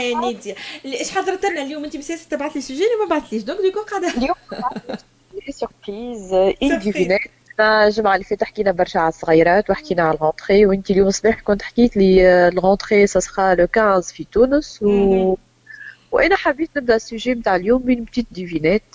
اي نيدي إيش حضرت لنا اليوم؟ انت مسيسه تبعث لي sujet ما بعثليش. donc du coup قاعدة. اليوم surprise الجمعة اللي فاتت حكينا برشا على الصغيرات وحكينا على ال rentrée وانت اليوم الصباح كنت حكيت لي ال rentrée c'est le 15 في تونس. و وأنا حبيت نبدأ ال sujet نتاع اليوم ب une petite devinette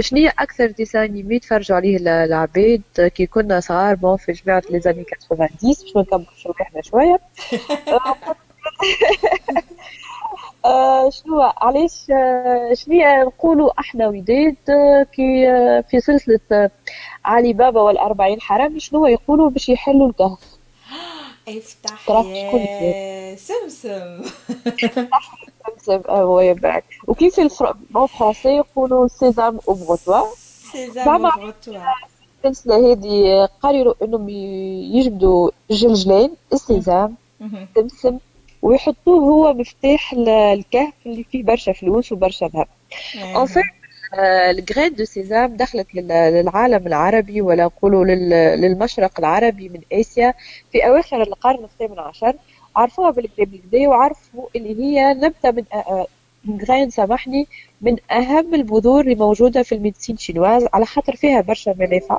شنو هي أكثر dessin animé تفرجوا عليه العباد؟ كي كنا صغار bon في جماعة les années 90 باش ما نكبرش روحنا شوية. شنو علاش شنو نقولوا إحنا وداد كي في سلسلة علي بابا والأربعين حرامي شنو يقولوا باش يحلوا الكهف. افتح يا سمسم. سمسم هو يبعد. وكيف الفرنسي français يقولوا sésame ouvre-toi sésame ouvre-toi السلسلة هذه؟ قرروا إنهم يجبدوا جلجلين ال sésame سمسم ويحطوه هو مفتاح الكهف اللي فيه برشا فلوس وبرشا ذهب. ان ال graine de sésame دخلت للعالم العربي ولا نقولوا للمشرق العربي من آسيا في أواخر القرن الثامن عشر. عرفوها بالقدا بالقدا وعرفوا اللي هي نبتة من graine سامحني من أهم البذور اللي موجوده في ال médecine chinoise على خاطر فيها برشا منافع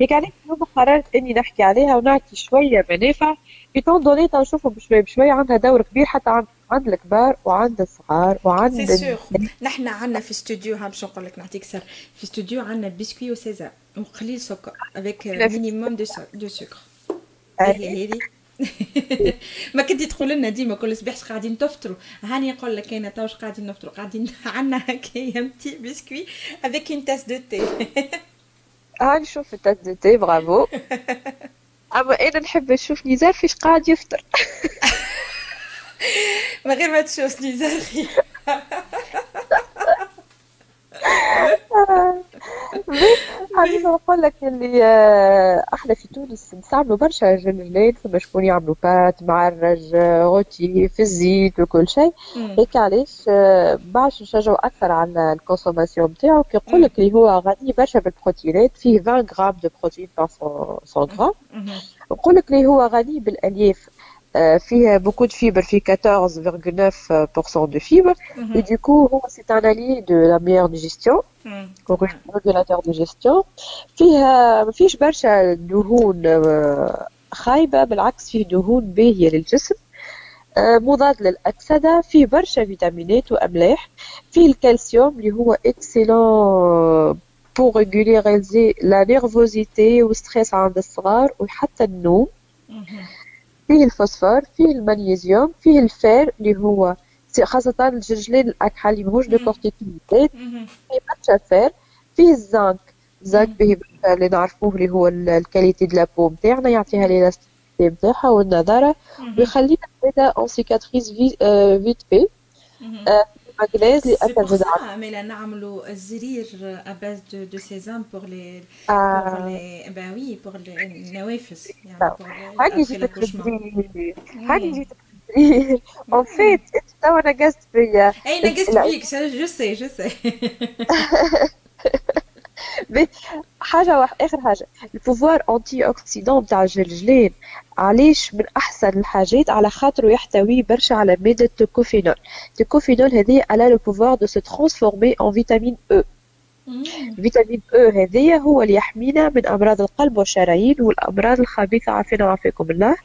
هيك عليك اليوم قررت إني نحكي عليها ونعطي شوية منافع في طون دوني نشوفوا بشوي بشوي عندها دور كبير حتى عند عند الكبار وعند الصغار وعند سي نحن عندنا في استوديو ها باش نقول لك نعطيك سر. في استوديو عندنا بسكوي وسيزار وقليل سكر افيك مينيموم دو دو سكر هذه ما كنتي تقول لنا ديما كل صباح قاعدين تفطروا. هاني نقول لك أنا توش قاعدين نفطروا؟ قاعدين عندنا هكايا متي بسكوي avec une tasse de thé هاني نشوف ال tasse de thé bravo. أما أنا نحب نشوف نزار فيش قاعد يفطر. من غير ما تشوف نزار. حبيت نقول لك اللي إحنا في تونس نستعملوا برشا جلجلين فما شكون يعملوا بات معرج غوتي في الزيت وكل شيء. هيك علاش؟ باش نشجعوا أكثر على ال consommation نتاعو كيقول لك اللي هو غني برشا بالبروتينات فيه 20 غرام de protéines par 100 غرام نقول لك اللي هو غني بالألياف. فيه beaucoup de fibres, فيه 14,9% de fibres. Et du coup, c'est un allié de la meilleure digestion, régulateur de digestion. فيه ما فيش برشا دهون خايبة بالعكس فيه دهون باهية للجسم مضاد للأكسدة فيه برشا فيتامينات وأملاح. فيه الكالسيوم اللي هو excellent pour régulariser la nervosité وال stress عند الصغار وحتى النوم. فيه الفوسفور فيه المغنيسيوم فيه ال fer اللي هو خاصة الجلجلين الأكحل اللي ماهوش décortiqué يدات فيه برشا fer فيه الزنك. الزنك به اللي نعرفوه اللي هو ال qualité de la peau نتاعنا يعطيها ال élasticité نتاعها والنضارة. ويخلينا زادا اون سيكاتريز فيت بي ماغنيز اللي اثر زاد ميلا نعملوا الزرير اباز دو دو سيزام بور لي بور لي با وي بور النوافذ يعني هاني جيتك بالزرير هاني جيتك بالزرير اون توا نقصت فيا اي نقصت فيك جو سي جو سي حاجة واحد آخر حاجة. ال pouvoir antioxydant نتاع الجلجلين علاش من أحسن الحاجات على خاطره يحتوي برشا على مادة ال tocophérol. ال tocophérol هذه على le pouvoir de se transformer en vitamine E vitamine E هذايا هو اللي يحمينا من أمراض القلب والشرايين والأمراض الخبيثة. عافانا وعافاكم الله.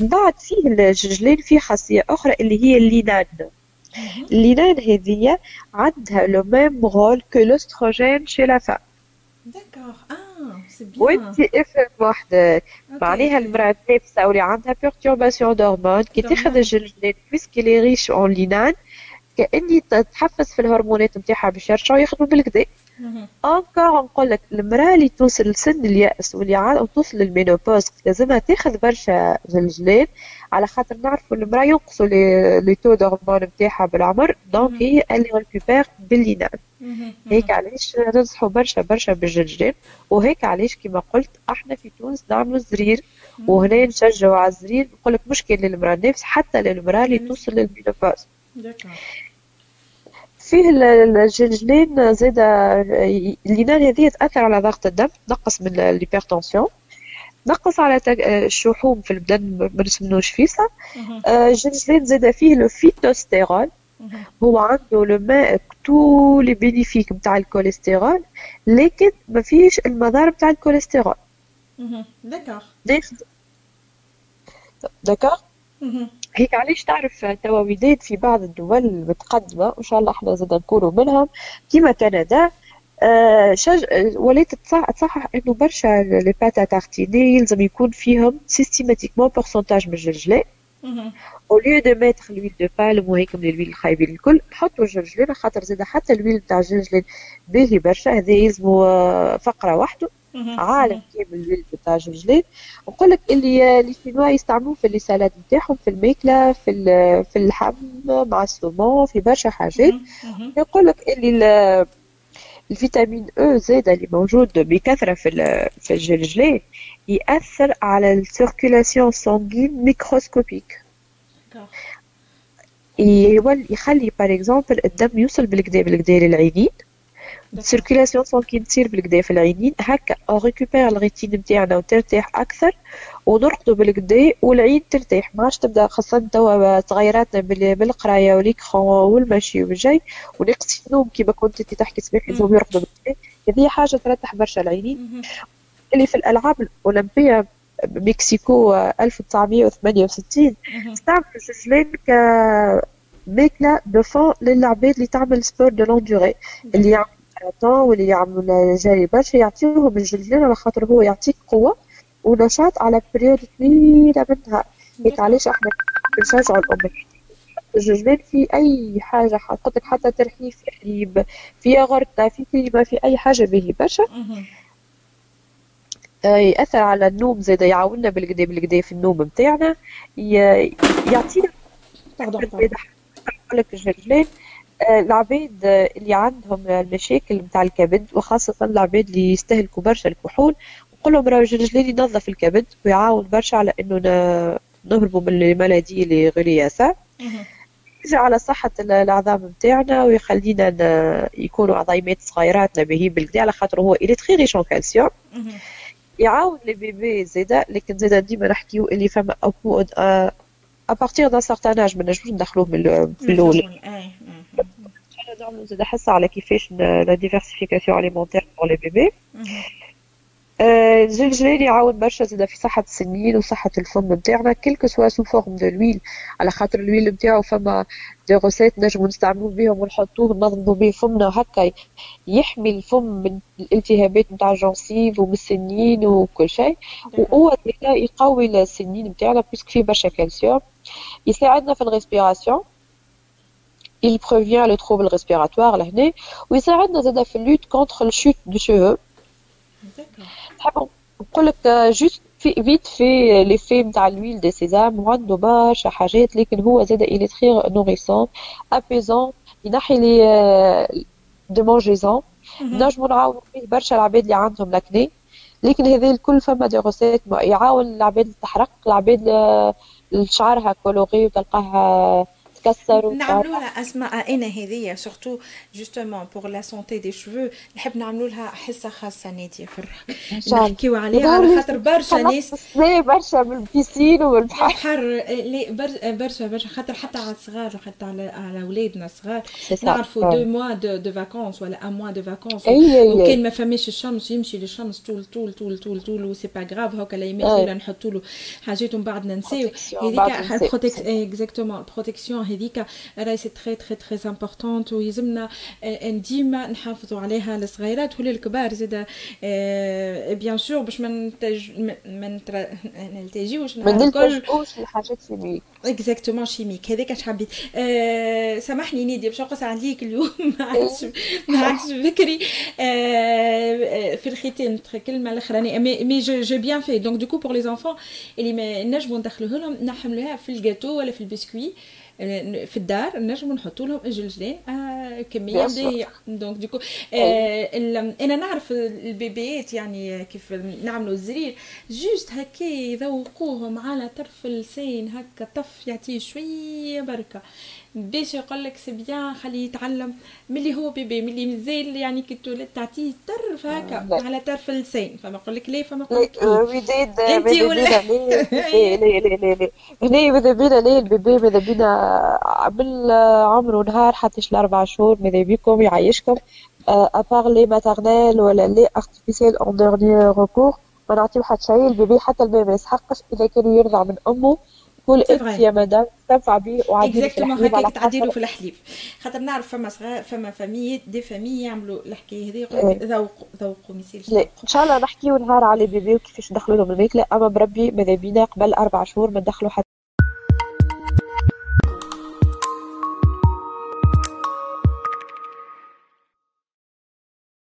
بعد فيه الجلجلين فيه خاصية أخرى اللي هي ال lignane ال lignane هذه عندها le même rôle que l'œstrogène chez la femme d'accord ah c'est bien وانت افهم وحدك. معناها المرأة النافسة واللي عندها perturbation d'hormones كي تاخذ الجلجلين puisqu'il est riche en lignane كأني تتحفز في الهرمونات نتاعها باش يرجعوا يخدموا بالقدا encore نقول لك المرأة اللي توصل لسن اليأس واللي عاد توصل لل ménopause لازمها تاخذ برشا جلجلين على خاطر نعرفوا المرأة ينقصوا les taux d'hormones نتاعها بالعمر donc هي اللي récupère بال lignane هيك علاش ننصحوا برشا برشا بالجلجلين وهيك علاش كما قلت إحنا في تونس نعملوا الزرير وهنا نشجعوا على الزرير. نقول لك مشكل للمرأة النافس حتى للمرأة اللي توصل لل ménopause. فيه الجلجلين زادا ال lignane هذه تأثر على ضغط الدم تنقص من ال hypertension نقص على الشحوم في البدن ما نسمنوش فيسا الجلجلين زادا فيه le phytostérol هو عنده لو ماء tous les bénéfices نتاع الكوليسترول لكن ما فيش المضار نتاع الكوليسترول. d'accord d'accord هيك علاش تعرف توا وداد في بعض الدول المتقدمه وإن شاء الله إحنا زادا نكونوا منهم. كيما كندا آه شج... وليت تصحح إنه برشا les pâtes à tartiner يلزم يكون فيهم systématiquement pourcentage من الجلجلان au lieu de mettre l'huile de palme وهيك من ال huile الخايبين الكل نحطوا الجلجلين خاطر زادا حتى ال huile نتاع الجلجلين باهي برشا هذا يلزمو فقرة وحده عالم كامل ال huile نتاع الجلجلين نقول لك اللي les Chinois يستعملوه في ال salade نتاعهم في الماكله في في اللحم مع ال saumon في برشا حاجات. يقول لك اللي ال vitamine E زادا اللي موجود بكثرة في في الجلجلين يأثر على ال circulation sanguine microscopique. يخلي par exemple الدم يوصل بالقدا بالقدا للعينين ال circulation sanguine تصير بالقدا في العينين هكا on récupère ال rétine نتاعنا وترتاح أكثر ونرقدوا بالقدا والعين ترتاح ما عادش تبدا خاصة توا تغيراتنا بالقراية والإكران والمشي والجاي ونقص النوم كيما كنت انت تحكي صباح يلزمهم يرقدوا بالقدا هذه حاجة ترتاح برشا العينين اللي في الألعاب الأولمبية مكسيكو 1968 استعملوا الجلجلين ك ماكلة de fond للعباد اللي تعمل sport de longue durée اللي يعملوا ماراثون واللي يعملوا جري برشا يعطيوهم الجلجلين على خاطر هو يعطيك قوة ونشاط على période طويلة من النهار هيك علاش إحنا بنشجعوا الأمهات الجلجلين في أي حاجة قلت لك حتى ترحيف في حليب في غرطة في كريمة في أي حاجة باهي برشا. يأثر على النوم زاد يعاوننا بالكدا بالكدا في النوم نتاعنا يعطينا لك الجلجلين العباد اللي عندهم المشاكل نتاع الكبد وخاصة العباد اللي يستهلكوا برشا الكحول نقول لهم راهو الجلجلين ينظف الكبد ويعاون برشا على إنه نهربوا من ال maladie اللي غير يجي على صحة العظام نتاعنا ويخلينا يكونوا عظيمات صغيراتنا به بالقدا على خاطر هو il est très riche calcium. يعاون les bébés زاده لكن زاده ديما نحكيو اللي فما à partir d'un certain âge ما نجموش ندخلوه من في الأول نعملوا زاده حصه على كيفاش la diversification alimentaire pour les bébés الجلجلين يعاون برشا زاده في صحة السنين وصحة الفم نتاعنا quelque soit sous forme de l'huile على خاطر ال huile نتاعو فما des recettes نجمو نستعملو بيهم ونحطوه ننظمو بيه فمنا هكا يحمي الفم من الالتهابات نتاع الجنسيف ومن السنين وكل شيء وهو يقوي السنين نتاعنا puisque فيه برشا كالسيوم يساعدنا في ال respiration il prévient le trouble respiratoire لهنا ويساعدنا زاده في ال lutte contre ال chute de cheveux نحب نقول لك juste في vite في les effets نتاع ال huile de sésame وعنده برشا حاجات لكن هو زاد il est très nourrissant apaisant ينحي les démangeaisons نجمو نعاونو فيه برشا العباد اللي عندهم l'acné لكن هذا الكل فما des recettes يعاون العباد تحرق العباد شعرها coloré وتلقاها تكسر نعملوا لها أسماء أنا هذيا surtout justement pour la santé des cheveux نحب نعملوا لها حصة خاصة نادية في نحكيو عليها على خاطر برشا ناس برشا من ال piscine والبحر. البحر لا برشا برشا خاطر حتى على الصغار حتى على على أولادنا الصغار. نعرفوا deux mois de de vacances ولا un mois de vacances وكان ما فماش الشمس يمشي للشمس طول طول طول طول طول و c'est pas grave هكا لا يمات نحطوا له حاجات ومن بعد ننساو. هذيك exactement protection هذيك راهي c'est très très très importante ويلزمنا ديما نحافظوا عليها الصغيرات ولا الكبار. زاد bien sûr باش ما ننتج ما نلتجيوش ما نلتجوش لحاجات chimiques. exactement chimiques هذاك اش حبيت. سامحني نيدي باش نقص عليك اليوم. ما عادش ما عادش بكري في الختام كلمة الأخرانية. mais je reviens في donc du coup pour les enfants اللي نجموا ندخلوه لهم نحملوها في الجاتو ولا في البسكوي. في الدار نجموا نحطوا لهم الجلجلين آه كمية باهيه donc du coup آه أنا نعرف البيبيات يعني كيف نعملوا الزرير. juste هكا يذوقوهم على طرف اللسان هكا طف يعطيه شوية بركة. باش يقول لك c'est bien خليه يتعلم ملي هو bébé ملي مازال يعني كي تولد تعطيه طرف هكا على طرف اللسان فما يقول لك لا فما يقول لك وداد انت ولا لا لا لا هنا ماذا بينا لا ال bébé ماذا بينا عمل عمره نهار حتى الاربع شهور ماذا بيكم يعيشكم à part lait maternel ولا lait artificiel en dernier recours ما نعطيو حتى شيء ال bébé حتى ال bébé ما يسحقش اذا كان يرضع من امه كل انت يا مدام تنفع به وعدي في الحليب هكاك تعديلو في الحليب. خاطر نعرف فما صغار فما فامي دي فامي يعملوا الحكاية هذه يقول لك ذوقوا ذوقوا ما يصيرش لا إن شاء الله نحكيو نهار على بيبي وكيفاش ندخلوا لهم الماكله أما بربي ماذا بينا قبل أربع شهور ما ندخلوا حتى